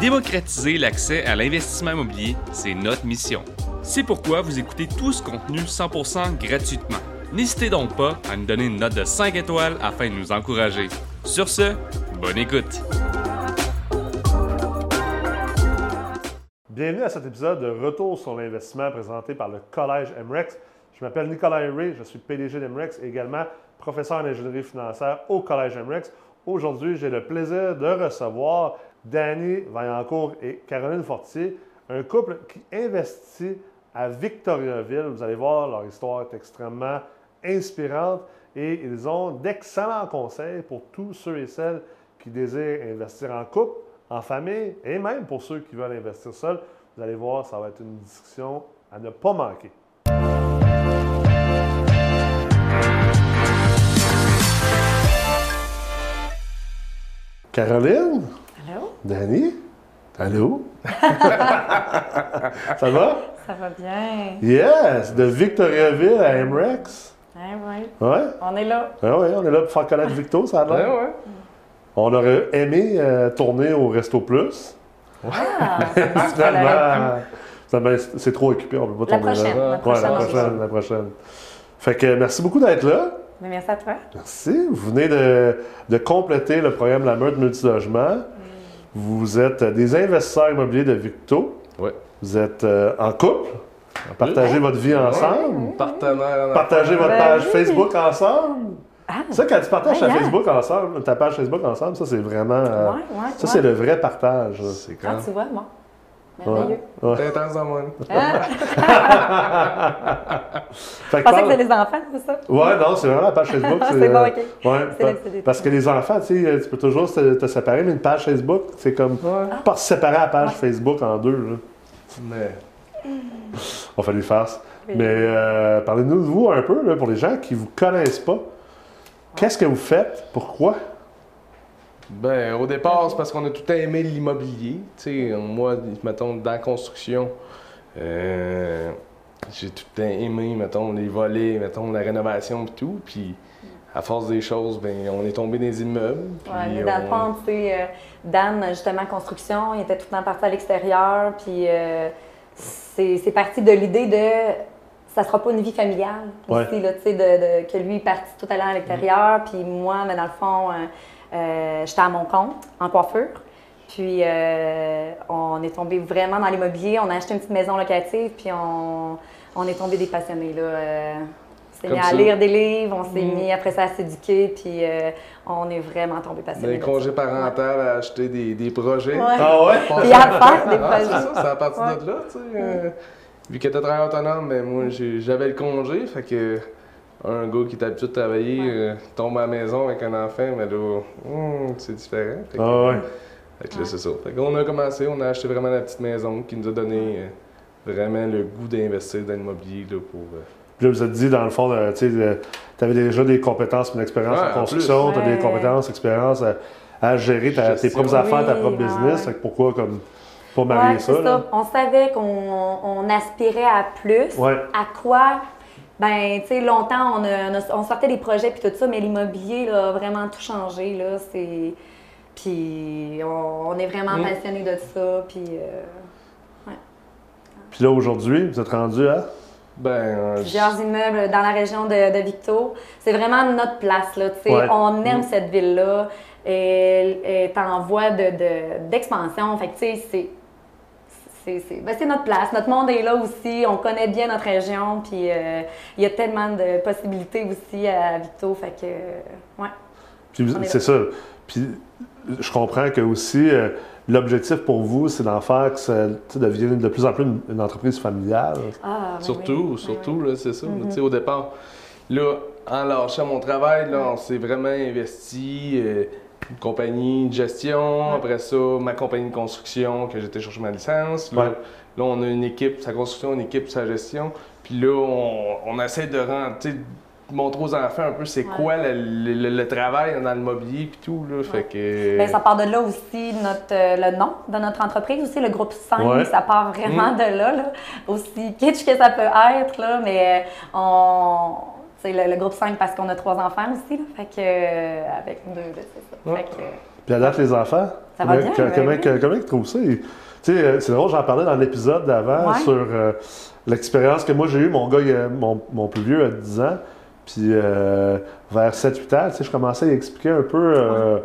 Démocratiser l'accès à l'investissement immobilier, c'est notre mission. C'est pourquoi vous écoutez tout ce contenu 100% gratuitement. N'hésitez donc pas à nous donner une note de 5 étoiles afin de nous encourager. Sur ce, bonne écoute. Bienvenue à cet épisode de Retour sur l'investissement présenté par le Collège MREX. Je m'appelle Nicolas Henry, je suis PDG d'MREX et également professeur en ingénierie financière au Collège MREX. Aujourd'hui, j'ai le plaisir de recevoir Danny Vaillancourt et Caroline Fortier, un couple qui investit à Victoriaville. Vous allez voir, leur histoire est extrêmement inspirante et ils ont d'excellents conseils pour tous ceux et celles qui désirent investir en couple, en famille et même pour ceux qui veulent investir seuls. Vous allez voir, ça va être une discussion à ne pas manquer. Caroline? Danny? Allô? ça va? Ça va bien. Yes! De Victoriaville à MREX. Ouais, ouais. Ouais? On est là. Ouais, ouais, on est là pour faire connaître Victo, ça a l'air. Ouais, ouais. On aurait aimé euh, tourner au Resto Plus. Ah, Finalement, finalement, c'est trop occupé, on peut pas La tourner prochaine, là. la Ouais, prochaine, la prochaine, la prochaine. Fait que merci beaucoup d'être là. Mais merci à toi. Merci. Vous venez de, de compléter le programme La Meurtre Multilogement. Vous êtes des investisseurs immobiliers de Victo. Ouais. Vous êtes euh, en couple? Partagez votre vie ensemble? Partenaire. en Partagez votre Ben page oui. Facebook ensemble? Ah, Ça, quand tu partages ta Ouais? Facebook ensemble, ta page Facebook ensemble, ça, c'est vraiment. euh, ouais, ouais. ça, c'est le vrai partage. C'est Ah, quand? tu vois, bon. Merveilleux. Ouais. T'es intense dans Fait je que pensais que parle- c'était les enfants, c'est ça? Ouais, non, c'est vraiment la page Facebook. Ah, c'est bon, euh, ok. ouais, pa- parce que les enfants, tu sais, tu peux toujours te, te séparer, mais une page Facebook, c'est comme Ouais. pas se séparer la page Ouais. Facebook en deux. Là. Mais. On fait lui face. Oui. Mais euh, parlez-nous de vous un peu, là, pour les gens qui vous connaissent pas. Qu'est-ce que vous faites? Pourquoi? Ben, au départ, c'est parce qu'on a tout le temps aimé l'immobilier. Tu sais, moi, mettons, dans la construction, euh, j'ai tout le temps aimé, mettons, les volets, mettons, la rénovation et tout. Puis, à force des choses, ben, on est tombé dans les immeubles. Ouais, mais dans le on- fond, tu sais, euh, Dan, justement, construction, il était tout le temps parti à l'extérieur, puis euh, c'est parti de l'idée de ça sera pas une vie familiale Ouais. aussi, là, tu sais, de, de- que lui est parti tout à l'heure à l'extérieur, puis moi, mais dans le fond, euh, euh, j'étais à mon compte en coiffure. Puis euh, on est tombé vraiment dans l'immobilier, on a acheté une petite maison locative, puis on, on est tombé des passionnés. Là. Euh, on s'est Comme mis à lire des livres, on s'est Mhm. mis après ça à s'éduquer, puis euh, on est vraiment tombé passionnés. les de congés parentaux, à acheter des, des projets. Ouais. Ah ouais? Puis à faire des Ah, projets. c'est ça, c'est à partir Ouais. de là, tu sais. euh, vu que t'es travailleur autonome, ben moi, j'avais le congé, fait que un gars qui est habitué de travailler Ouais. euh, tombe à la maison avec un enfant, mais là, hum, c'est différent. Fait que, Ah ouais. fait que là, c'est ça. Fait qu'on a commencé, on a acheté vraiment la petite maison qui nous a donné euh, vraiment le goût d'investir dans l'immobilier, là, pour... euh, Puis là, vous êtes dit, dans le fond, tu avais déjà des compétences, une expérience Ouais, en construction, tu as des compétences, expérience à, à gérer ta- tes propres affaires, ta propre ouais, business. Fait que pourquoi, comme, pas marier Ouais, ça? On savait qu'on on aspirait à plus. Ouais. À quoi? Ben, tu sais, longtemps, on, a- on a- on sortait des projets puis tout ça, mais l'immobilier là, a vraiment tout changé, là. C'est... Puis on, on est vraiment Mm. passionnés de ça, puis... euh, Puis là, aujourd'hui, vous êtes rendu à? Ben, euh, plusieurs immeubles dans la région de, de Victo. C'est vraiment notre place, là, tu sais. Ouais. On aime Mm. cette ville-là. Elle est en voie de- de- d'expansion. fait que, tu sais, c'est... C'est, ben, c'est notre place. Notre monde est là aussi. On connaît bien notre région. Puis euh, il y a tellement de possibilités aussi à Victo. Fait que, euh, ouais. C'est ça. Puis je comprends que aussi, euh, l'objectif pour vous, c'est d'en faire que ça tu sais, devienne de plus en plus une, une entreprise familiale. Ah, ben Surtout, oui. surtout, là, c'est ça. Mhm. Tu sais, au départ, là, en lâchant mon travail, là, on s'est vraiment investi. Une compagnie de gestion, Ouais. après ça, ma compagnie de construction, que j'étais chercher ma licence. Là, Ouais. là, on a une équipe, sa construction, une équipe, sa gestion. Puis là, on, on essaie de rendre, montrer aux enfants un peu c'est Ouais. quoi le, le- le travail dans l'immobilier puis tout. Là, fait que... Ben, ça part de là aussi, notre, euh, le nom de notre entreprise aussi, le groupe 5, Ouais. ça part vraiment Mm. de là, là. Aussi kitsch que ça peut être, là, mais euh, on. C'est le, le groupe 5 parce qu'on a trois enfants aussi, là, fait que. euh, avec deux, c'est ça. Ouais. Fait que, Puis à date, les enfants, Ça va bien, Comment, comment, comment tu trouves ça? Et, tu sais, euh, c'est drôle, j'en parlais dans l'épisode d'avant Ouais. sur euh, l'expérience que moi j'ai eue. Mon gars, il mon, mon plus vieux a 10 ans. Puis euh, vers 7-8 ans, tu sais, je commençais à expliquer un peu euh,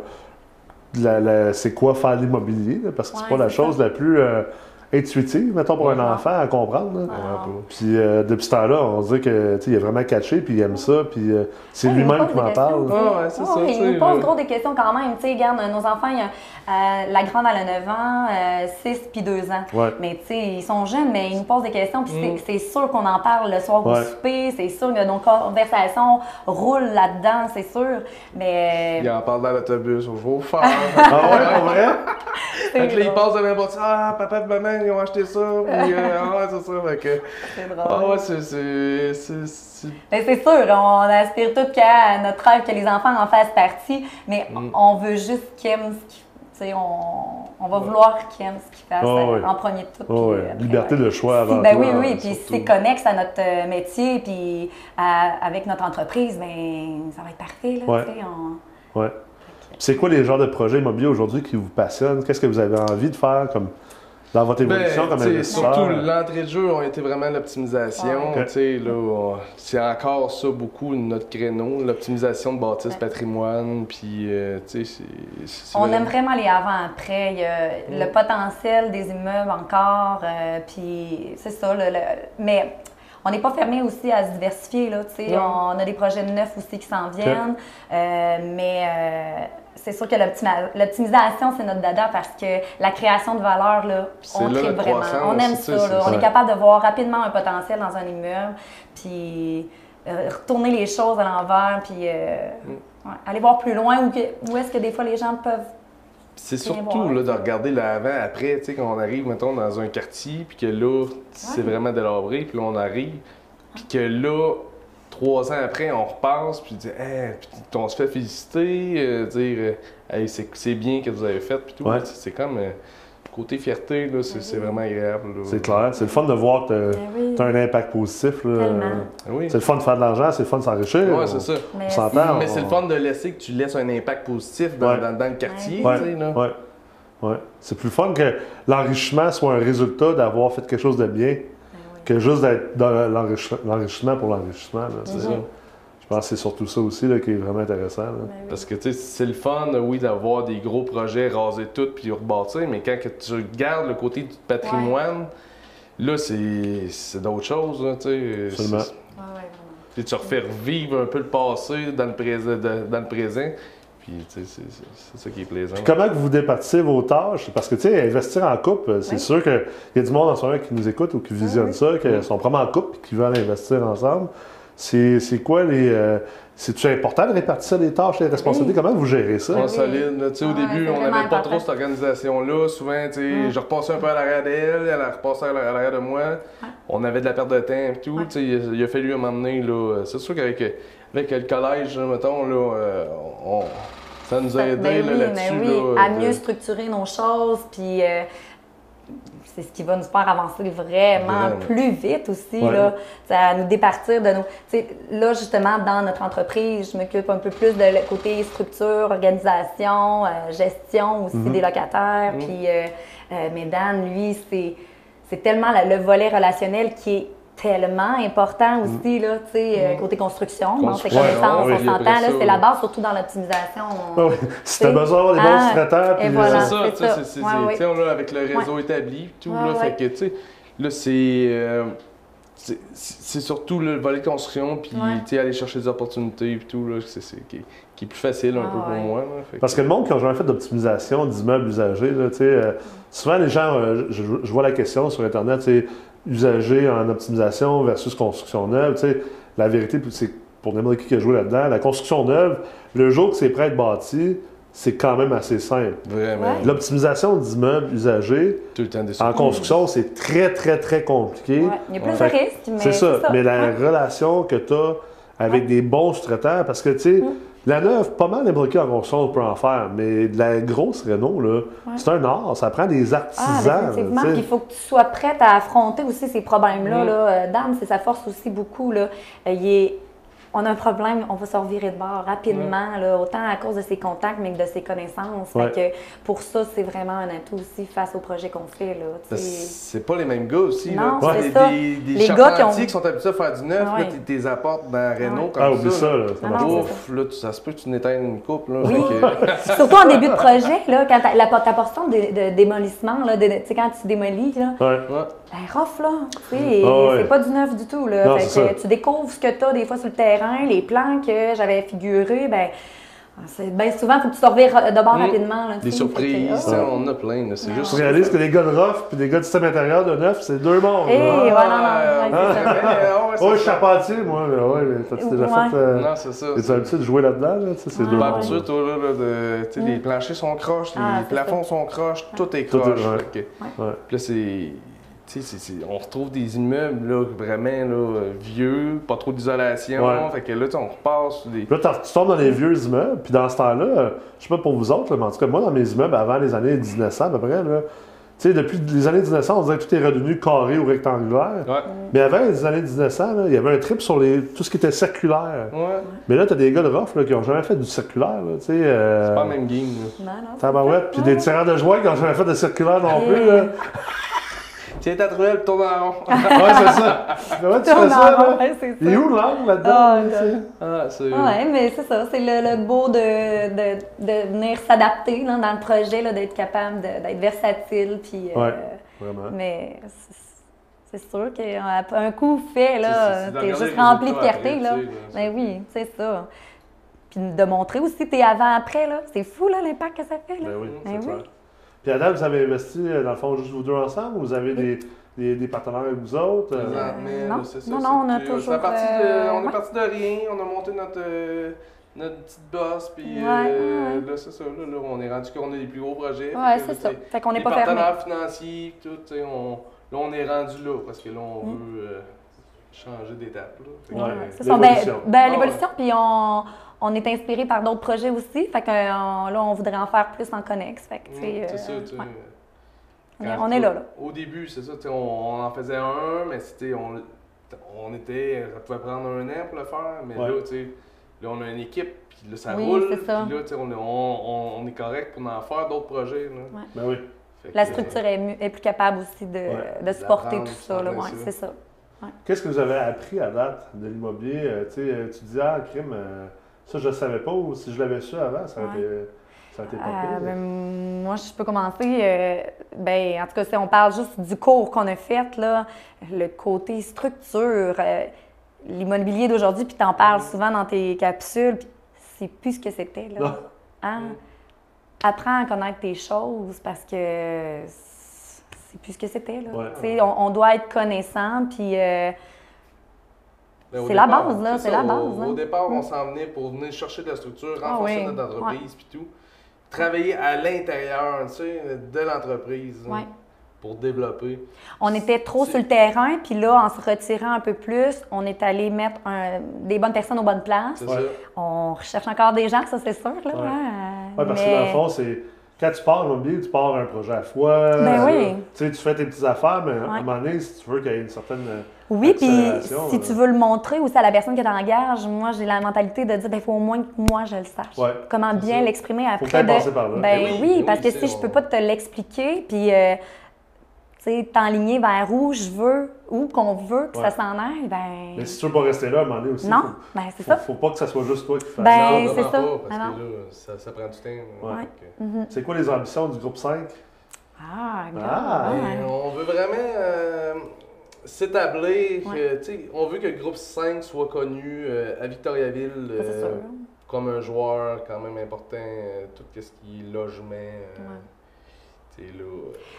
la- la- c'est quoi faire l'immobilier, parce que c'est pas la chose la plus euh, intuitive, mettons, pour un enfant à comprendre. là. Puis euh, depuis ce temps-là, on se dit que tu sais, il a vraiment catché, puis il aime ça, puis euh, c'est Ouais, lui-même qui m'en parle. Ah ouais, c'est ça, Il nous pose gros des questions quand même. Tu sais, regarde, nos enfants, il y a, euh, la grande, elle a 9 ans, euh, 6 puis 2 ans. Ouais. Mais tu sais, ils sont jeunes, mais ils nous posent des questions. Puis Mm. c'est- c'est sûr qu'on en parle le soir Ouais. au souper. C'est sûr que nos conversations roulent là-dedans, c'est sûr. Mais Il en parle dans l'autobus au chauffeur. Ah ouais, pour vrai? Fait que là, il passe de n'importe. Ah, papa et maman, ils ont acheté ça. Puis, euh, ah, ouais, c'est ça. Fait que. C'est Ah, drôle. ouais, c'est. c'est- c'est- c'est- Mais c'est sûr, on aspire tout qu'à notre rêve que les enfants en fassent partie, mais Mm. on veut juste qu'ils aiment ce qu'ils on, on va vouloir qu'ils aiment ce qu'ils fassent euh, en premier de tout. Oh, après, Liberté ouais. de choix avant Si- ben tout. oui, hein, oui, puis surtout. c'est connexe à notre métier, puis avec notre entreprise, ben ça va être parfait, là, Ouais. on- Ouais. C'est quoi les genres de projets immobiliers aujourd'hui qui vous passionnent? Qu'est-ce que vous avez envie de faire comme dans votre évolution Ben, comme investisseur? surtout l'entrée de jeu a été vraiment l'optimisation. On- C'est encore ça beaucoup notre créneau, l'optimisation de bâtisses Ouais. patrimoine. Puis, euh, On aime vraiment les avant-après. Il y a le potentiel des immeubles encore. euh, puis c'est ça. le- le- mais on n'est pas fermé aussi à se diversifier. Là, tu sais. Ouais. On a des projets neufs aussi qui s'en viennent. Euh, mais euh, c'est sûr que l'optimisation, c'est notre dada parce que la création de valeur, là, on là tripe vraiment. On aime ça. là. On est capable de voir rapidement un potentiel dans un immeuble. Puis euh, retourner les choses à l'envers. Puis euh, Mm. ouais, aller voir plus loin où, est-ce que des fois les gens peuvent C'est surtout là, de regarder l'avant-après, tu sais, quand on arrive, mettons, dans un quartier, puis que là, c'est Ouais. vraiment délabré, puis là, on arrive, puis que là, trois ans après, on repasse, puis dit, hey, puis on se fait féliciter, euh, dire, euh, hey, c'est c'est bien que vous avez fait, puis tout. Ouais. C'est- C'est comme, euh, côté fierté, là, c'est c'est vraiment agréable. là. C'est clair. C'est le fun de voir que oui. tu as un impact positif. Ah Oui. C'est le fun de faire de l'argent, c'est le fun de s'enrichir. Ouais, c'est ça. Mais On s'entend. Mais on- c'est le fun de laisser que tu laisses un impact positif dans, Ouais. dans- dans le quartier, Ouais, tu sais, là. ouais, ouais. C'est plus fun que l'enrichissement soit un résultat d'avoir fait quelque chose de bien oui. Que juste d'être dans l'enrichi- l'enrichissement pour l'enrichissement. Mhm. Je pense que c'est surtout ça aussi là, qui est vraiment intéressant. là. Ben oui. Parce que c'est le fun, oui, d'avoir des gros projets, raser tout puis rebâtir, mais quand que tu regardes le côté du patrimoine, là, c'est c'est d'autres choses, là. Absolument. C'est- Ouais, ouais, vraiment. puis tu refais revivre un peu le passé dans le, présent, de- dans le présent, puis tu sais, c'est- ça qui est plaisant. Puis comment que vous départissez vos tâches? Parce que, tu sais, investir en couple, c'est Oui. sûr qu'il y a du monde en ce moment qui nous écoute ou qui visionne oui. ça, qui sont vraiment en couple et qui veulent investir ensemble. C'est c'est quoi les. euh, C'est-tu important de répartir les tâches, les responsabilités? Comment vous gérez ça? Oui. au Ouais, début, on n'avait pas important. trop cette organisation-là. Souvent, tu sais, Mm. je repassais un peu à l'arrière d'elle, elle a repassé à l'arrière de moi. On avait de la perte de temps et tout. Sais, il, a- il a fallu à un moment donné, là, c'est sûr qu'avec avec le collège, mettons, là, euh, on, ça nous a aidé Ben là, oui, là-dessus. ben oui, là, à mieux structurer nos choses, puis euh, c'est ce qui va nous faire avancer vraiment, plus vite aussi, Ouais. là, Ça, nous départir de nos... tu sais, Là, justement, dans notre entreprise, je m'occupe un peu plus de le côté structure, organisation, euh, gestion aussi Mhm. des locataires, Mhm. puis... euh, euh, mais Dan, lui, c'est c'est tellement la- le volet relationnel qui est tellement important aussi, là, tu sais, euh, côté construction, bon, c'est ouais, on s'entend, là, c'est la base, surtout dans l'optimisation. on- Ah oui. Si tu as C'est- besoin d'avoir des bons Ah, secrétaires, puis C'est ça, c'est tu ça. tu avec le réseau établi, tout, Ouais, là, ouais. fait que, tu sais, là, c'est... euh, c'est- c'est surtout le volet de construction, puis tu sais, aller chercher des opportunités et tout, là, c'est qui, est- qui est plus facile un Ah, peu pour ouais. moi. là, fait que- Parce que le monde qui n'a jamais fait d'optimisation d'immeubles usagés, là, tu sais, euh, souvent les gens, euh, je, je vois la question sur Internet, c'est usagé en optimisation versus construction neuve. tu sais. La vérité, c'est pour n'importe qui qui a joué là-dedans, la construction neuve, le jour que c'est prêt à être bâti, c'est quand même assez simple. Vraiment. L'optimisation d'immeubles usagés tout le temps des en construction, c'est très, très, très compliqué. Ouais, Il y a plus de que risques, mais C'est ça. Mais la Ouais. relation que tu as avec des bons sous-traitants, parce que, tu sais, Mm. La neuve, pas mal n'importe qui en construction on peut en faire, mais de la grosse réno, là, c'est un art, ça prend des Ah, artisans. sais. Puis il faut que tu sois prête à affronter aussi ces problèmes-là. Mm. là. Euh, Dan, c'est sa force aussi beaucoup. Là. Euh, il est- on a un problème, on va se revirer de bord rapidement, là, autant à cause de ses contacts, mais que de ses connaissances. Fait que pour ça, c'est vraiment un atout aussi face au projet qu'on fait. Là, sais. C'est pas les mêmes gars aussi. Non, là. Des- ça. Des, des Les gars qui ont- qui, sont habitués à faire du neuf, Ouais. là, tu les apportes dans Renault Ouais. comme Ah, oublie ça, là. là, ça non. Ouf, là, tu- ça se peut que tu n'éteignes une coupe. Là, Oui. Fait que- Surtout en début de projet, là, quand la, ta portion de, de démolissement, là, de- tu sais, quand tu démolis, là, ben rough, là. Ah ouais. c'est pas du neuf du tout, là. Non, Fait c'est que ça. tu découvres ce que tu as des fois sur le terrain, les plans que j'avais figurés, ben c'est bien souvent, il faut que tu te revires de bord Mm. rapidement. Là, Des surprises, que, ah. on en a plein. C'est juste. Tu réalises que les gars de rough puis les gars du système intérieur de neuf, c'est deux mondes. Eh, là. ouais, non, non, Ah, ouais, Oh, je ça. suis charpentier, moi, mais ouais, mais t'as-tu déjà fait. euh, Non, c'est ça. Es-tu habitué de jouer là-dedans, là? Tu sais, c'est Ouais. deux Ouais. mondes. habitué, toi, là, là, de, sais, les planchers sont croches, les Ah, plafonds sont croches, tout est Tout est- croche. Puis là, c'est. Tu on retrouve des immeubles là, vraiment là, vieux, pas trop d'isolation. Ouais. Fait que là, tu on repasse sur des. Là, tu tombes dans les vieux immeubles, puis dans ce temps-là, euh, je sais pas pour vous autres, là, mais en tout cas, moi, dans mes immeubles avant les années 1900 à peu près, là, tu sais, depuis les années 1900, on dirait que tout est redevenu carré ou rectangulaire. Ouais. Mais avant les années 1900, là, il y avait un trip sur les, tout ce qui était circulaire. Ouais. Mais là, t'as des gars de rough là, qui ont jamais fait du circulaire. Tu euh, C'est pas le même game. là. Non, non. Puis des tireurs de joie qui ont jamais fait de circulaire non plus. Là. Tiens ta truelle, tourne en rond. Ouais, c'est ça. Comment tu fais ça, là? ouais, c'est Il est ça. où l'angle là-dedans? Ah? Ah, c'est. Ouais, mais c'est ça, c'est le, le beau de, de, de venir s'adapter dans le projet, là, d'être capable de- d'être versatile. Puis, euh, Ouais. Vraiment. Mais c'est c'est sûr qu'un coup fait, là, t'es juste rempli de fierté. Là. là, Ben oui, c'est ça. Puis de montrer aussi tes avant-après, là. C'est fou, là, l'impact que ça fait, là. Ben oui, Ben c'est oui. clair. Puis Adam, vous avez investi, euh, dans le fond, juste vous deux ensemble ou vous avez des, des, des partenaires avec vous autres? euh? Présentement, non. ça, Non, on a toujours, c'est parti de- euh, on est ouais. parti de rien, on a monté notre, euh, notre petite bosse, puis Ouais, euh, ouais, ouais. là, c'est ça, là, là, on est rendu qu'on a les plus gros projets. Ouais, c'est ça. Fait qu'on n'est les pas fermé. partenaires financiers, tout, tu sais, on, là, on est rendu là, parce que là, on Mm. veut euh, changer d'étape, là. Ouais. euh, C'est ça. Ben, L'évolution. ben, Ah, l'évolution, puis on, on est inspiré par d'autres projets aussi. Fait que euh, là, on voudrait en faire plus en connexe. Fait que, tu sais, Mm, euh, c'est ça, tu sais. ouais. On est- Quand on est là, là. Au début, c'est ça, tu sais, on, on en faisait un, mais c'était, on, on était, ça pouvait prendre un an pour le faire, mais Ouais. là, tu sais, là, on a une équipe, puis là, ça Oui, roule, c'est puis là, tu sais, on, est- on, on, on est correct pour en faire d'autres projets, là. Ben oui. La euh, structure est, plus capable aussi de, Ouais, de supporter tout ça. Là, ouais, ouais, ça. c'est ça. Qu'est-ce que vous avez appris à date de l'immobilier? Euh, tu sais, euh, tu dis, ah, crime, euh, ça, je ne savais pas, ou si je l'avais su avant, ça aurait Ouais. été, ça aurait été pas Euh, pire. ben, moi, je peux commencer. euh, ben, en tout cas, si on parle juste du cours qu'on a fait, là, le côté structure, euh, l'immobilier d'aujourd'hui, puis tu en parles souvent dans tes capsules, puis c'est plus ce que c'était. Non. là. Hein? Apprends à connaître tes choses parce que c'est plus ce que c'était. là. Ouais. On, on doit être connaissant, puis euh, C'est la base, là, c'est la au- base, là. Au départ, on Mm. s'en venait pour venir chercher de la structure, Ah renforcer oui, notre entreprise, puis tout. Travailler à l'intérieur, tu sais, de l'entreprise, hein, pour développer. On était trop sur le terrain, puis là, en se retirant un peu plus, on est allé mettre un- des bonnes personnes aux bonnes places. On recherche encore des gens, ça c'est sûr. Là, Ouais. hein, Oui, parce mais- que dans le fond, c'est. Quand tu pars en immobilier, tu pars un projet à la fois. Ben oui. Tu sais, tu fais tes petites affaires, mais à un moment donné, si tu veux qu'il y ait une certaine. euh, Oui, puis si tu veux le montrer aussi à la personne qui t'engage, moi j'ai la mentalité de dire, il faut au moins que moi je le sache. Ouais, Comment bien l'exprimer Faut après. de- passé par là. Ben Ben oui, oui, ben parce que si je peux pas te l'expliquer, puis euh, t'enligner vers où je veux, où qu'on veut que Ouais. ça s'en aille, ben. Mais si tu veux pas rester là, à un moment donné aussi. non, faut- ben c'est ça. faut pas que ça soit juste toi qui fasses. Ben, c'est ça. pas, parce Ah que là, ça, ça prend du temps. Ouais. Fait que- Mhm. C'est quoi les ambitions du groupe 5? Ah, Ah. Et ouais. on veut vraiment euh, s'établir, Ouais. sais, on veut que le groupe 5 soit connu euh, à Victoriaville euh, comme un joueur quand même important, euh, tout ce qui est logement.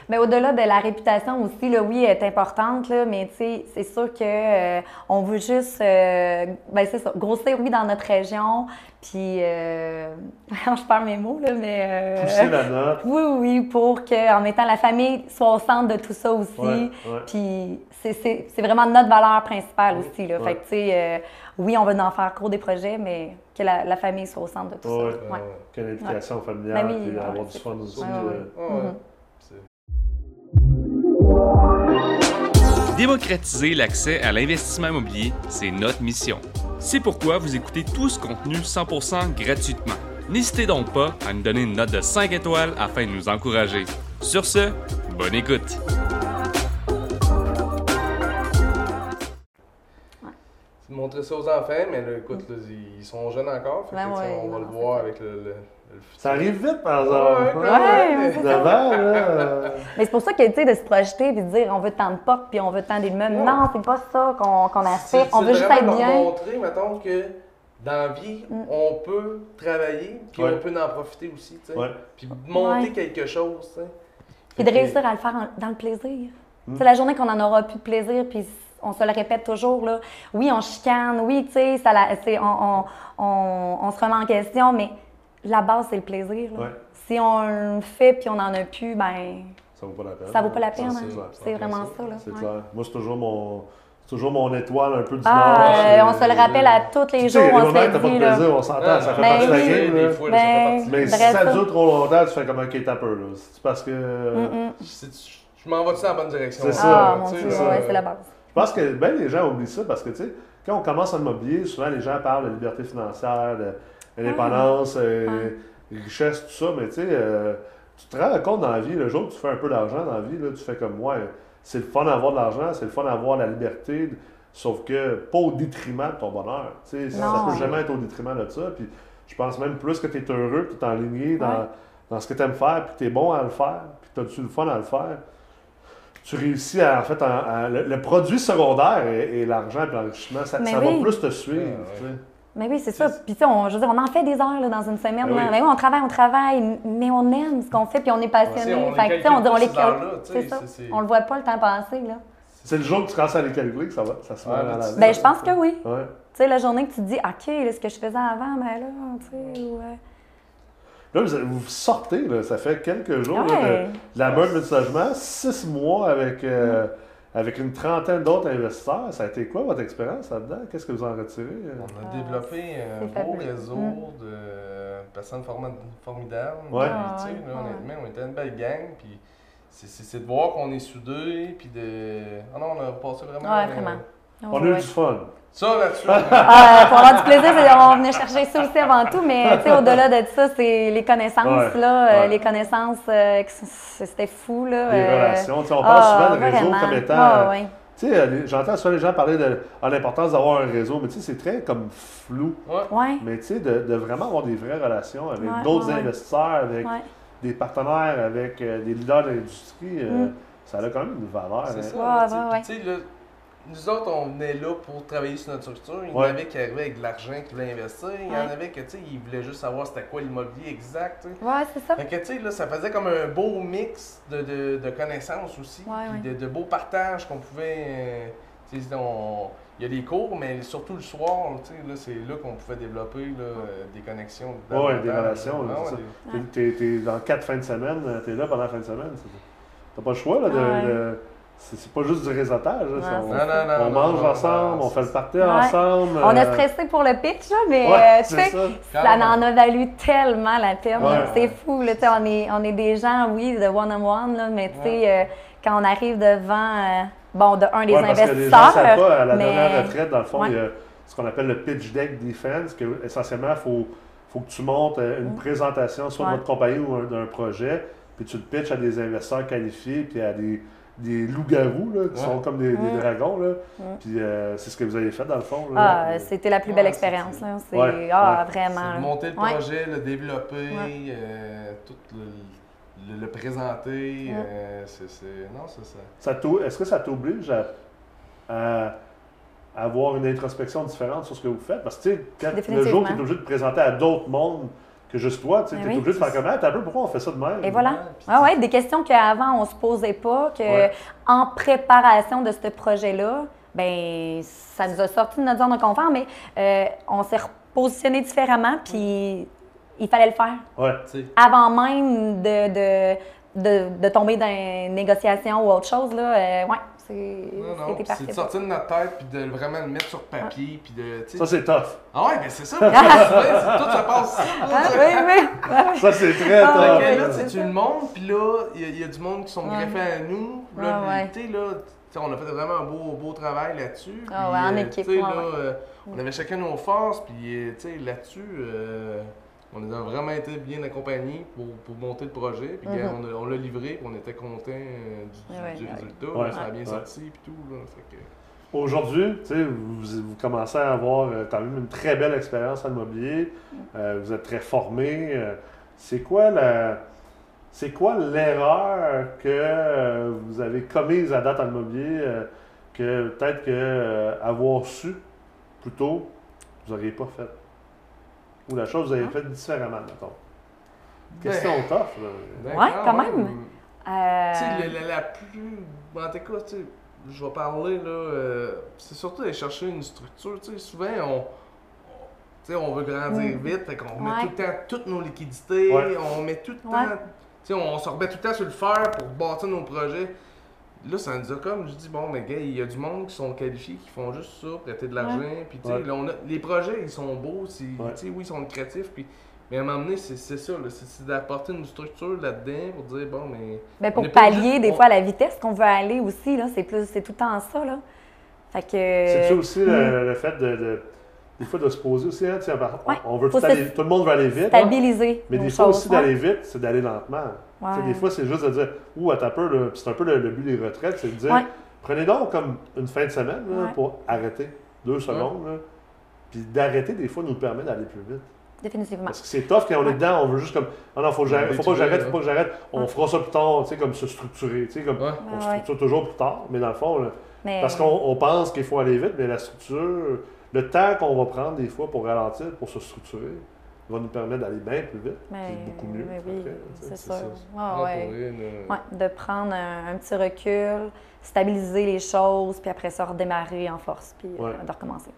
Mais au-delà de la réputation aussi, là, oui, elle est importante, là, mais c'est sûr que euh, on veut juste, euh, ben ça, grossir, oui, dans notre région, puis, euh, je perds mes mots, là, mais... euh, Pousser la note. oui, oui, pour qu'en mettant la famille soit au centre de tout ça aussi. Ouais, ouais. Puis c'est- vraiment notre valeur principale aussi. Là. Ouais. Fait que, tu sais, euh, oui, on veut en faire gros des projets, mais que la, la famille soit au centre de tout Ouais. ça. Ouais. Qu'il y ait une éducation familiale, Ben puis ouais, avoir du fun ça. aussi. Ouais, euh, ouais, ouais. Mhm. Démocratiser l'accès à l'investissement immobilier, c'est notre mission. C'est pourquoi vous écoutez tout ce contenu 100% gratuitement. N'hésitez donc pas à nous donner une note de 5 étoiles afin de nous encourager. Sur ce, bonne écoute. Montrer ça aux enfants, mais là, écoute, là, ils sont jeunes encore. Fait que, Ben ouais, on va non, le c'est voir ça. avec le, le, le futur. Ça arrive vite, par Ouais, exemple. ouais, Ouais, là. euh, Mais c'est pour ça que, tu sais, de se projeter puis de dire on veut tant de portes puis on veut tant d'immeubles. Ouais. Non, c'est pas ça qu'on C'est- aspire. On veut juste être bien. montrer, mettons, que dans la vie, Mm. on peut travailler, puis Ouais. on peut en profiter aussi, tu sais. Ouais. Puis monter Ouais. quelque chose, tu sais. Puis de Fait réussir à le faire en- dans le plaisir. Mm. C'est la journée qu'on en aura plus de plaisir, puis on se le répète toujours, là. Oui, on chicane, oui, tu sais, ça la- c'est- on, on, on- on se remet en question, mais la base, c'est le plaisir. là. Ouais. Si on le fait puis on n'en a plus, ben Ça vaut pas la peine. ça vaut pas la peine. Ça, hein. c'est clair. C'est vraiment ça, là. C'est ouais. clair. Moi, c'est toujours mon. C'est toujours mon étoile un peu du Ah, Nord. euh, on se le rappelle à tous les Tu sais, jours, on se que t'as le pas de plaisir, on s'entend, ça fait Ben partie de la oui. game. là. Des fois, ça fait Ben, partie. Mais si ça ça. dure trop longtemps, tu fais comme un t'as peur. là. C'est parce que. Je m'en vais-tu dans la bonne direction? C'est ça, Ah, ouais, c'est la base. Je pense que ben, les gens oublient ça parce que, tu sais, quand on commence en immobilier, souvent les gens parlent de liberté financière, de l'indépendance, euh, richesse, tout ça, mais tu sais, euh, tu te rends compte dans la vie, le jour où tu fais un peu d'argent dans la vie, là, tu fais comme moi, c'est le fun d'avoir de l'argent, c'est le fun d'avoir la liberté, sauf que pas au détriment de ton bonheur. Tu sais, ça Non. peut jamais être au détriment de ça. Puis je pense même plus que tu es heureux, que tu es aligné dans, Ouais. dans ce que tu aimes faire, puis tu es bon à le faire, puis tu as-tu le fun à le faire tu réussis à, en fait, à- à- le, le produit secondaire et, et l'argent et l'enrichissement, ça, Mais ça oui. va plus te suivre. Ouais, ouais. sais. Mais oui, c'est ça. Puis, tu sais, on, je veux dire, on en fait des heures là, dans une semaine. Là. Mais oui, on travaille, on travaille, mais on aime ce qu'on fait, puis on est Ouais, passionné. tu sais, on fait que, tu sais, on dit, on les C'est ça. On le voit pas le temps passer, là. C'est le jour que tu commences à les calculer que ça va, ça se met Ouais, à ben, la Ben, je pense que oui. Ouais. Tu sais, la journée que tu te dis, OK, là, ce que je faisais avant, ben là, tu sais, ouais. Là, vous, vous sortez, là, ça fait quelques jours là, de, la meurtre de logement, six mois avec, euh, avec une trentaine d'autres investisseurs. Ça a été quoi votre expérience là-dedans? Qu'est-ce que vous en retirez? euh? On a Ah, développé un beau fabuleux. réseau Mm. de personnes formidables. Ouais. Puis, Ah, tu sais, là, honnêtement, on était une belle gang. Puis c'est- de voir qu'on est soudés. Puis de. Ah non, on a passé vraiment. Ouais, euh, vraiment. On a eu du fun. Ça là-dessus. Ah, pour avoir du plaisir, on venait chercher ça aussi avant tout, mais tu sais, au-delà de ça, c'est les connaissances, Ouais, là, euh, les connaissances, euh, c'était fou, là. Les euh, relations. Tu sais, on parle ah, souvent de réseau vraiment. comme étant. Ah. Tu sais, euh, j'entends souvent les gens parler de ah, l'importance d'avoir un réseau, mais tu sais, c'est très comme flou. ouais. Ouais, Mais tu sais, de, de vraiment avoir des vraies relations avec Ouais, d'autres investisseurs, avec ouais. des partenaires, avec euh, des leaders de l'industrie, euh, Mm. ça a quand même une valeur. C'est hein. ça. Ouais, là, tu sais. Nous autres, on venait là pour travailler sur notre structure. Il y en Ouais. avait qui arrivaient avec de l'argent, qui voulaient investir. Il y en avait que, tu sais, ils voulaient juste savoir c'était quoi l'immobilier exact. tu sais. Ouais, c'est ça. Fait que, tu sais, là, ça faisait comme un beau mix de, de, de connaissances aussi, Ouais, puis ouais. De, de beaux partages qu'on pouvait. euh, tu sais, on- il y a des cours, mais surtout le soir, tu sais, là, c'est là qu'on pouvait développer là, euh, des connexions. Ouais, des relations, Ah, c'est ouais, ça. des- T'es- T'es t'es dans quatre fins de semaine, euh, t'es là pendant la fin de semaine. c'est- T'as pas le choix, là, de. Ouais. de- c'est pas juste du réseautage. Ouais, on, Non, non, non, on non, mange non, ensemble, non, on fait le party Ouais. ensemble. On a euh, stressé pour le pitch, là, mais Ouais, euh, tu sais, ça. ça en a valu tellement la peine. Ouais. C'est fou, là, tu sais, on est, on est des gens, oui, de one-on-one, là, mais tu sais, euh, quand on arrive devant, euh, bon, de un des Ouais, parce que les gens investisseurs, savent pas, à la mais- dernière retraite, dans le fond, Ouais. il y a ce qu'on appelle le pitch deck defense, que essentiellement, il faut, faut que tu montes une présentation soit de Mm. Votre compagnie ou un- d'un projet, puis tu le pitches à des investisseurs qualifiés, puis à des, des loups-garous, là, qui Ouais. sont comme des, des dragons. Là. Puis euh, c'est ce que vous avez fait, dans le fond. Là. ah, c'était la plus belle Ouais, expérience, c'est- là. C'est, Ouais, ah, ouais. vraiment. Monter le Ouais. projet, le développer, Ouais. euh, tout le, le- le présenter. Ouais. euh, c'est, c'est- Non, c'est ça. Ça t'o- Est-ce que ça t'oblige à, à avoir une introspection différente sur ce que vous faites? Parce que tu sais, le jour où tu es obligé de te présenter à d'autres mondes que juste toi, tu es oui. obligé de faire comment? T'as un peu pourquoi on fait ça de même? Et voilà. Ah ouais, des questions qu'avant on se posait pas, que Ouais. en préparation de ce projet-là, ben ça nous a sorti de notre zone de confort, mais euh, on s'est repositionné différemment, puis il fallait le faire Ouais. Tu sais, avant même de, de, de, de tomber dans une négociation ou autre chose là. euh, ouais, c'est de sortir de notre tête puis de vraiment le mettre sur papier puis de. Ça, c'est tough. Ah ouais, mais c'est ça. tout ça passe. Ah, oui, oui. Ça, c'est très Ah, tough. Fait que là, tu sais, c'est tu le montres, puis là, il y, a- il y a du monde qui sont Ouais. greffés à nous. Là, Ouais, ouais. tu sais, là, on a fait vraiment un beau, beau travail là-dessus. Ah ouais, en euh, équipe, là, euh, on avait chacun nos forces, puis euh, là-dessus, euh, on a vraiment été bien accompagnés pour, pour monter le projet. Puis Mhm. on a- on l'a livré, puis on était contents du, du- Ouais, du ouais. résultat. Ouais. ça a bien Ouais. sorti, puis tout. Là, fait que- Aujourd'hui, vous, vous commencez à avoir euh, quand même une très belle expérience en immobilier. Euh, vous êtes très formé. Euh, c'est quoi la. C'est quoi l'erreur que euh, vous avez commise à date en immobilier euh, que peut-être que euh, avoir su plus tôt, vous n'auriez pas fait? Ou la chose que vous avez Ah. faite différemment, mettons. Question tough, là. Ben, Ouais, quand même. Euh, Tu sais, la, la- la plus. En tout cas, tu sais, je vais parler, là. euh, c'est surtout d'aller chercher une structure. Tu sais, souvent, on. Tu sais, on veut grandir Mm. vite, fait qu'on met tout le temps toutes nos liquidités, Ouais. on met tout le Ouais. temps. Tu sais, on se remet tout le temps sur le fer pour bâtir nos projets. Là, ça nous a comme, je dis, bon, mais gars, il y a du monde qui sont qualifiés, qui font juste ça, prêter de l'argent. Puis, tu sais, Ouais. là, on a- les projets, ils sont beaux, oui, ils sont créatifs. Puis, mais à un moment donné, c'est c'est ça, là, c'est d'apporter une structure là-dedans pour dire, bon, mais. ben, on pour pallier des on- fois à la vitesse qu'on veut aller aussi, là, c'est plus c'est tout le temps ça. Là. Fait que. C'est ça aussi le, Mm. le fait de, de- Des fois, de se poser aussi, hein, tu sais, par- on- Ouais. on veut tout, aller- se- tout le monde veut aller vite. hein. stabiliser. Mais des fois choses, aussi, ouais. d'aller vite, c'est d'aller lentement. Ouais. Des fois, c'est juste de dire, ouh, attends un peu, là. Puis c'est un peu le, le but des retraites, c'est de dire, Ouais. prenez donc comme une fin de semaine là, Ouais. pour arrêter deux secondes. là. Puis d'arrêter, des fois, nous permet d'aller plus vite. Définitivement. Parce que c'est tough quand on est dedans, on veut juste comme, ah non, faut, que faut pas que j'arrête, faut pas que j'arrête. On fera ça plus tard, tu sais, comme se structurer. Tu sais, comme, Ouais. on se structure toujours plus tard, mais dans le fond, là, Mais- parce qu'on on pense qu'il faut aller vite, mais la structure, le temps qu'on va prendre des fois pour ralentir, pour se structurer, va nous permettre d'aller bien plus vite. mais- c'est beaucoup mieux. mais oui, c'est c'est ça. Ah, ouais. de prendre un, un petit recul, stabiliser les choses, puis après ça, redémarrer en force, puis euh, de recommencer.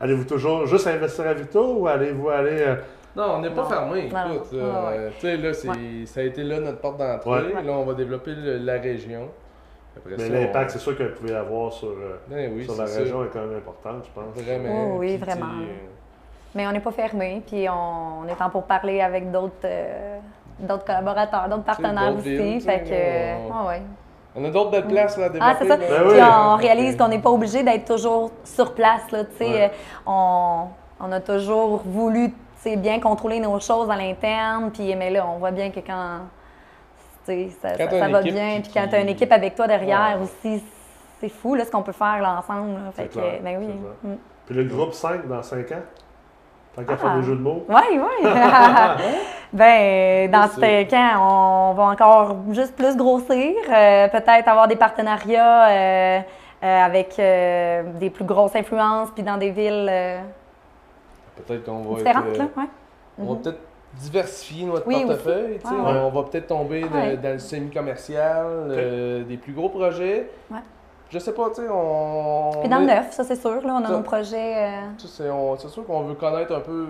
Allez-vous toujours juste investir à Victo ou allez-vous aller. euh, Non, on n'est pas fermé. Écoute, euh, tu sais, là, ça a été là notre porte d'entrée. Ouais. Là, on va développer le- la région. Après mais l'impact, on- c'est sûr que vous pouvez avoir sur, euh, Ben oui, sur la région est quand même important, je pense. Vraiment. Oh oui, Puis, vraiment. Mais on n'est pas fermé, puis on, on est en pour parler avec d'autres euh, d'autres collaborateurs, d'autres partenaires aussi. villes, fait que, on- ouais, ouais. On a d'autres belles places là, à développer. Ah, c'est ça. Ben Puis oui. on réalise qu'on n'est pas obligé d'être toujours sur place. Là, tu sais. Ouais. Euh, on, on a toujours voulu tu sais, bien contrôler nos choses à l'interne. Puis, mais là, on voit bien que quand tu sais, ça, Quand ça- ça va bien, puis quand tu as une équipe avec toi derrière Ouais. aussi, c'est fou là, ce qu'on peut faire là, ensemble. là. Fait que, ben oui. Mm. Puis le groupe 5 dans 5 ans, tant qu'à Ah. faire des jeux de mots. Oui, oui. ben, dans ce camp, on va encore juste plus grossir, euh, peut-être avoir des partenariats euh, euh, avec euh, des plus grosses influences, puis dans des villes euh, Peut-être qu'on va différentes. être, euh, là, ouais. On va Mhm. peut-être diversifier notre Oui, portefeuille. tu sais. Ouais, ouais. On va peut-être tomber dans le semi-commercial, euh, des plus gros projets. Je sais pas, tu sais, on. Puis dans le neuf, ça c'est sûr, là, on a Ça. nos projets. euh, tu sais, C'est on- c'est sûr qu'on veut connaître un peu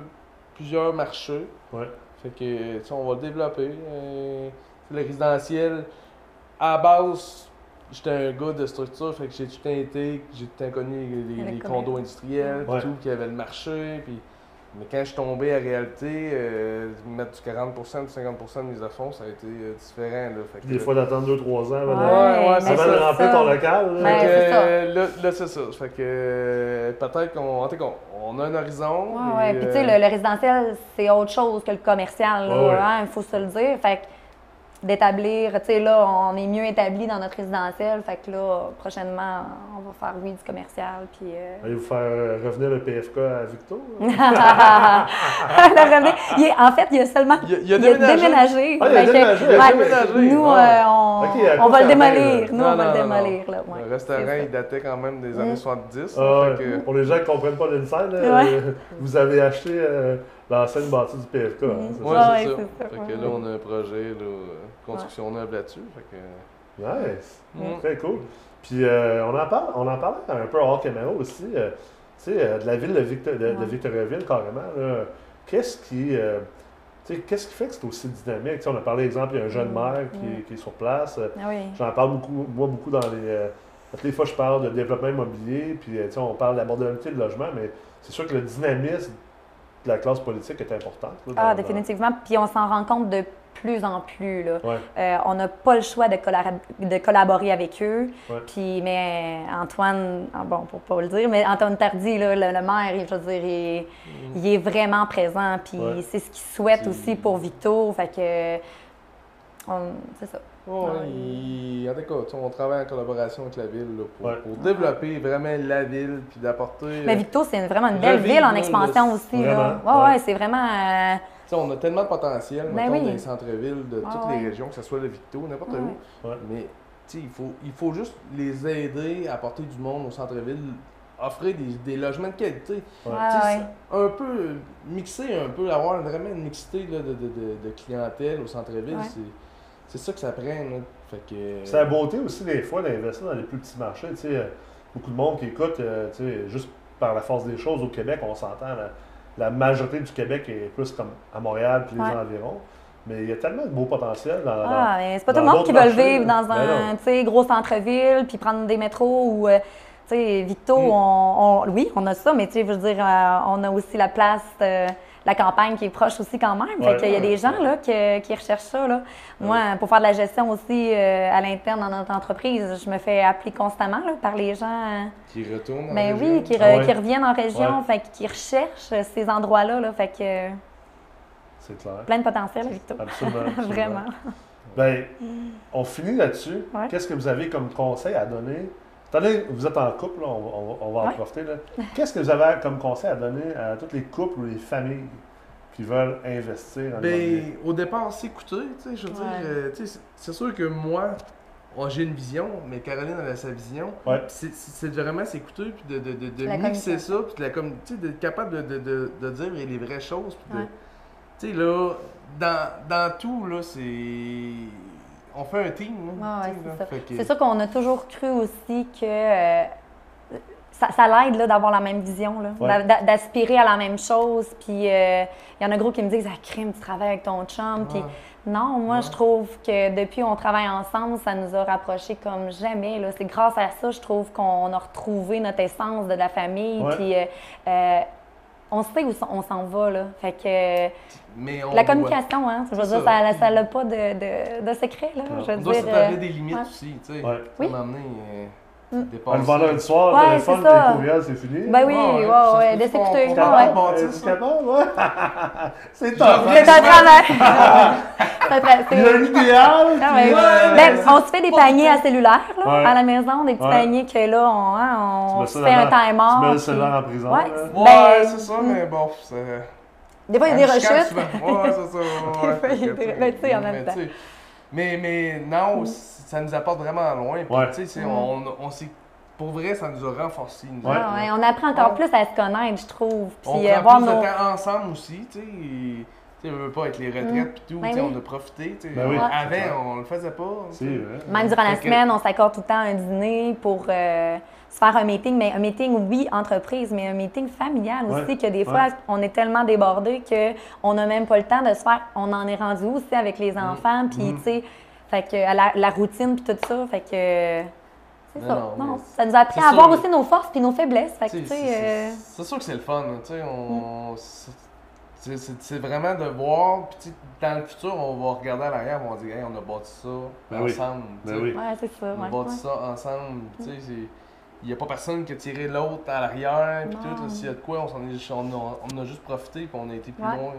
plusieurs marchés. Ouais. Fait que, tu sais, on va le développer. Euh, le résidentiel, à la base, j'étais un gars de structure, fait que j'ai tout le temps été, j'ai tout le temps connu les, condos industriels, puis Ouais. tout, qui avait le marché. Puis, mais quand je suis tombé à réalité, euh, mettre du 40%, du 50% de mes affaires, ça a été euh, différent. Là, fait que, Des fois d'attendre 2-3 ans avant, Ouais, de- ouais, avant de remplir ça. ton local. là. Ouais, c'est ça. là, là, c'est ça. Fait que euh, peut-être qu'on on a un horizon. Ouais, et, ouais. Puis, tu sais, le, le résidentiel, c'est autre chose que le commercial, là, Ouais, ouais. hein, il faut se le dire. Fait que d'établir, tu sais, là, on est mieux établi dans notre résidentiel. Fait que là, prochainement, on va faire, oui, du commercial. Puis. euh, Allez-vous faire euh, revenir le PFK à Victo? il en fait, il a seulement Il a- il a il déménagé. déménagé. Ah, il a Fait que, déménagé, il a ouais, déménagé. Nous, Ah. euh, on, il va le démolir. Nous, Non, on va non, le démolir. Là, ouais, Le restaurant, il datait quand même des années Mm. 70. Ah, fait que- Pour les gens qui ne comprennent pas l'inside, Ouais. euh, vous avez acheté euh, l'ancienne bâtie du PFK. hein, Mhm. c'est Ouais, ça? Fait que là, on a un projet, là, euh, construction neuve là-dessus. Fait que... Nice. Mm. Très cool. Puis euh, on en parle, on en parlait un peu hors caméra aussi, euh, tu sais, euh, de la ville de, Victor- de- de. Victoriaville carrément. là. Qu'est-ce qui, euh, tu sais, qu'est-ce qui fait que c'est aussi dynamique? Tu sais, on a parlé, exemple, il y a un jeune Mm. maire qui, Mm. est- qui est sur place. Ah oui. J'en parle beaucoup, moi beaucoup dans les. euh, toutes les fois, je parle de développement immobilier, puis tu sais, on parle d'abordabilité de logement, mais c'est sûr que le dynamisme de la classe politique est important. là, dans- Ah, dans- définitivement. Puis on s'en rend compte de plus en plus. Là. Ouais. Euh, on n'a pas le choix de, collab- de collaborer avec eux. Ouais. Puis, mais Antoine, ah bon, pour pas le dire, mais Antoine Tardy, là, le, le maire, il- je veux dire, il, il est vraiment présent. Puis Ouais. c'est ce qu'il souhaite aussi pour Victo. Fait que, c'est ça. Ouais, Ouais. il- en tout cas, on travaille en collaboration avec la ville là, pour, Ouais. pour développer vraiment la ville puis d'apporter. Mais euh, Victo, c'est vraiment une belle ville en expansion aussi. Vraiment, Là. Ouais, ouais. ouais, c'est vraiment. euh, on a tellement de potentiel Ben mettons, oui. dans les centres-villes de Ah toutes ouais. les régions, que ce soit le Victo, n'importe Ouais. où. Ouais. Mais tu sais, il faut, il faut juste les aider à apporter du monde au centre-ville, offrir des, des logements de qualité. Un peu mixer, un peu, avoir vraiment une mixité là, de, de, de, de clientèle au centre-ville, Ouais. c'est, c'est ça que ça prend. Là. Fait que, C'est la beauté aussi, des fois, d'investir dans les plus petits marchés. Tu sais, euh, beaucoup de monde qui écoute, euh, tu sais, juste par la force des choses au Québec, on s'entend, la majorité du Québec est plus comme à Montréal puis les Ouais. environs. Mais il y a tellement de beau potentiel dans, dans- Ah, mais c'est pas tout le monde qui veut vivre dans Ben un gros centre-ville, puis prendre des métros ou. euh, tu sais, Victo, Mm. on, on- oui, on a ça, mais tu sais, je veux dire, euh, on a aussi la place, euh, la campagne qui est proche aussi quand même. Ouais. Fait qu'il y a des gens là, qui recherchent ça. Là. Moi, pour faire de la gestion aussi euh, à l'interne dans notre entreprise, je me fais appeler constamment là, par les gens. euh, qui retourne en ben région. oui, qui, re- Ah ouais. qui reviennent en région, Ouais. fait qui recherchent ces endroits-là. Là, fait que C'est clair. plein de potentiel, Victo. Absolument. absolument. Vraiment. Ben, on finit là-dessus. Qu'est-ce que vous avez comme conseil à donner? Attendez, vous êtes en couple, là, on, va- on va- on va en Ouais. profiter. Qu'est-ce que vous avez comme conseil à donner à tous les couples ou les familles qui veulent investir en? Ben, au départ, s'écouter, tu sais, je veux Ouais. euh, tu sais, c'est- sûr que moi, oh, j'ai une vision, mais Caroline, elle a sa vision. Ouais. C'est vraiment s'écouter, puis de, de, de, de La mixer ça, puis de la comme, tu sais, d'être capable de, de, de, de dire les vraies choses, puis de, Ouais. tu sais, là, dans, dans tout, là, c'est... On fait un team, ouais, là. c'est ça. Qu'on a toujours cru aussi que euh, ça, ça l'aide d'avoir la même vision, Ouais. d'aspirer à la même chose. Puis euh, il y en a gros qui me disent Ah, crime, tu travailles avec ton chum. Puis non, moi, je trouve que depuis qu'on travaille ensemble, ça nous a rapprochés comme jamais. C'est grâce à ça, je trouve qu'on a retrouvé notre essence de la famille. Puis euh, on sait où on s'en va. Là. Fait que Mais on la doit- communication, hein, je veux C'est dire, ça. ça n'a pas de, de, de secret. Là, Non. je veux On doit dire, s'établir euh, des limites ouais. aussi, tu sais. Ouais. Oui. Donné, euh, Mm. dépasser- Ah, le vendredi soir, Ouais, le téléphone, les courriels, c'est fini. Ben oui, Ouais, ouais, ouais, ouais, ça se peut de s'écouter. qu'on- Tu capable? Euh? Ouais. c'est top. reviens hein? C'est un travail. C'est un idéal. Ah euh, Ben, on se fait des paniers à cellulaire là, Ouais. à la maison, des petits Ouais. paniers que là, on, hein, on se ça fait un dans- Tu timer. mets le cellulaire en prison. Ouais. Ben, c'est ça, mm. mais bon, c'est... Des fois, il y a des rechutes. Ouais, c'est ça. Des fois, il y a des- ben, tu sais, en mais, même temps. Mais, mais non, ça nous apporte vraiment loin. Puis, Ouais. tu sais, c'est- Mm. on, on s'est... Pour vrai, ça nous a renforcés. nous Ouais. autres, là. ouais, on apprend encore Ouais. plus à se connaître, je trouve. On Puis euh, prend voir plus nos. de temps ensemble aussi, tu sais. Tu sais, on veut pas avec les retraites et tout, Ben tu sais, oui. on a profité. Ben oui, Avant, on le faisait pas. Même durant la Fait que- semaine, on s'accorde tout le temps un dîner pour euh, se faire un meeting, mais un meeting, oui, entreprise, mais un meeting familial aussi, Ouais. que des fois, Ouais. on est tellement débordé qu'on n'a même pas le temps de se faire. On en est rendu où aussi avec les enfants, puis, Mm. tu sais, fait que à la, la routine, puis tout ça, fait que. C'est ça. non, ça nous a appris à voir sûr. aussi nos forces puis nos faiblesses. C'est- euh, c'est- sûr que c'est le fun, là, tu sais, on... c'est- C'est c'est vraiment de voir, puis dans le futur, on va regarder à l'arrière, on va dire, hey, on a bâti ça Ben ensemble. Ben oui. Ouais, c'est ça. On a ouais, bâti ça ensemble, tu sais, c'est- il n'y a pas personne qui a tiré l'autre à l'arrière, puis tout, s'il y a de quoi, on, s'en est, on, a, on a juste profité, puis on a été plus Ouais. loin.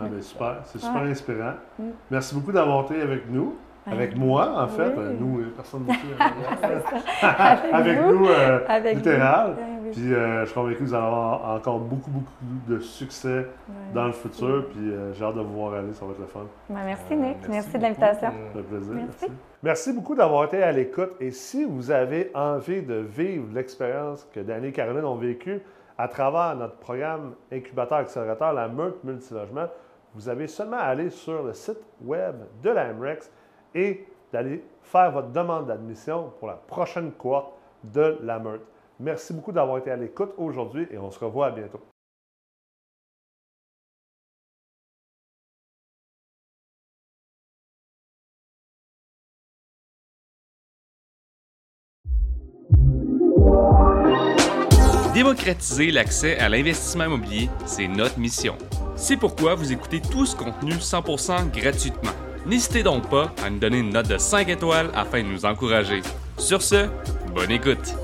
Ah, ben, super. C'est super Ouais. inspirant. Mm. Merci beaucoup d'avoir été avec nous. Avec moi, en fait. Oui. Euh, Nous, euh, personne d'autre. Avec avec vous. nous, euh, Avec littéral. vous. Puis euh, je suis convaincu que vous allez avoir encore beaucoup, beaucoup de succès Ouais. dans le futur. Puis euh, j'ai hâte de vous voir aller, ça va être le fun. Merci, Euh, Nick. Merci, de l'invitation. euh, Ça plaisir. Merci. Merci. Merci beaucoup d'avoir été à l'écoute. Et si vous avez envie de vivre l'expérience que Danny et Caroline ont vécue à travers notre programme incubateur accélérateur, la Meurthe Multilogement, vous avez seulement à aller sur le site web de la MREX et d'aller faire votre demande d'admission pour la prochaine cohorte de la Meurthe. Merci beaucoup d'avoir été à l'écoute aujourd'hui et on se revoit à bientôt. Démocratiser l'accès à l'investissement immobilier, c'est notre mission. C'est pourquoi vous écoutez tout ce contenu 100% gratuitement. N'hésitez donc pas à nous donner une note de 5 étoiles afin de nous encourager. Sur ce, bonne écoute!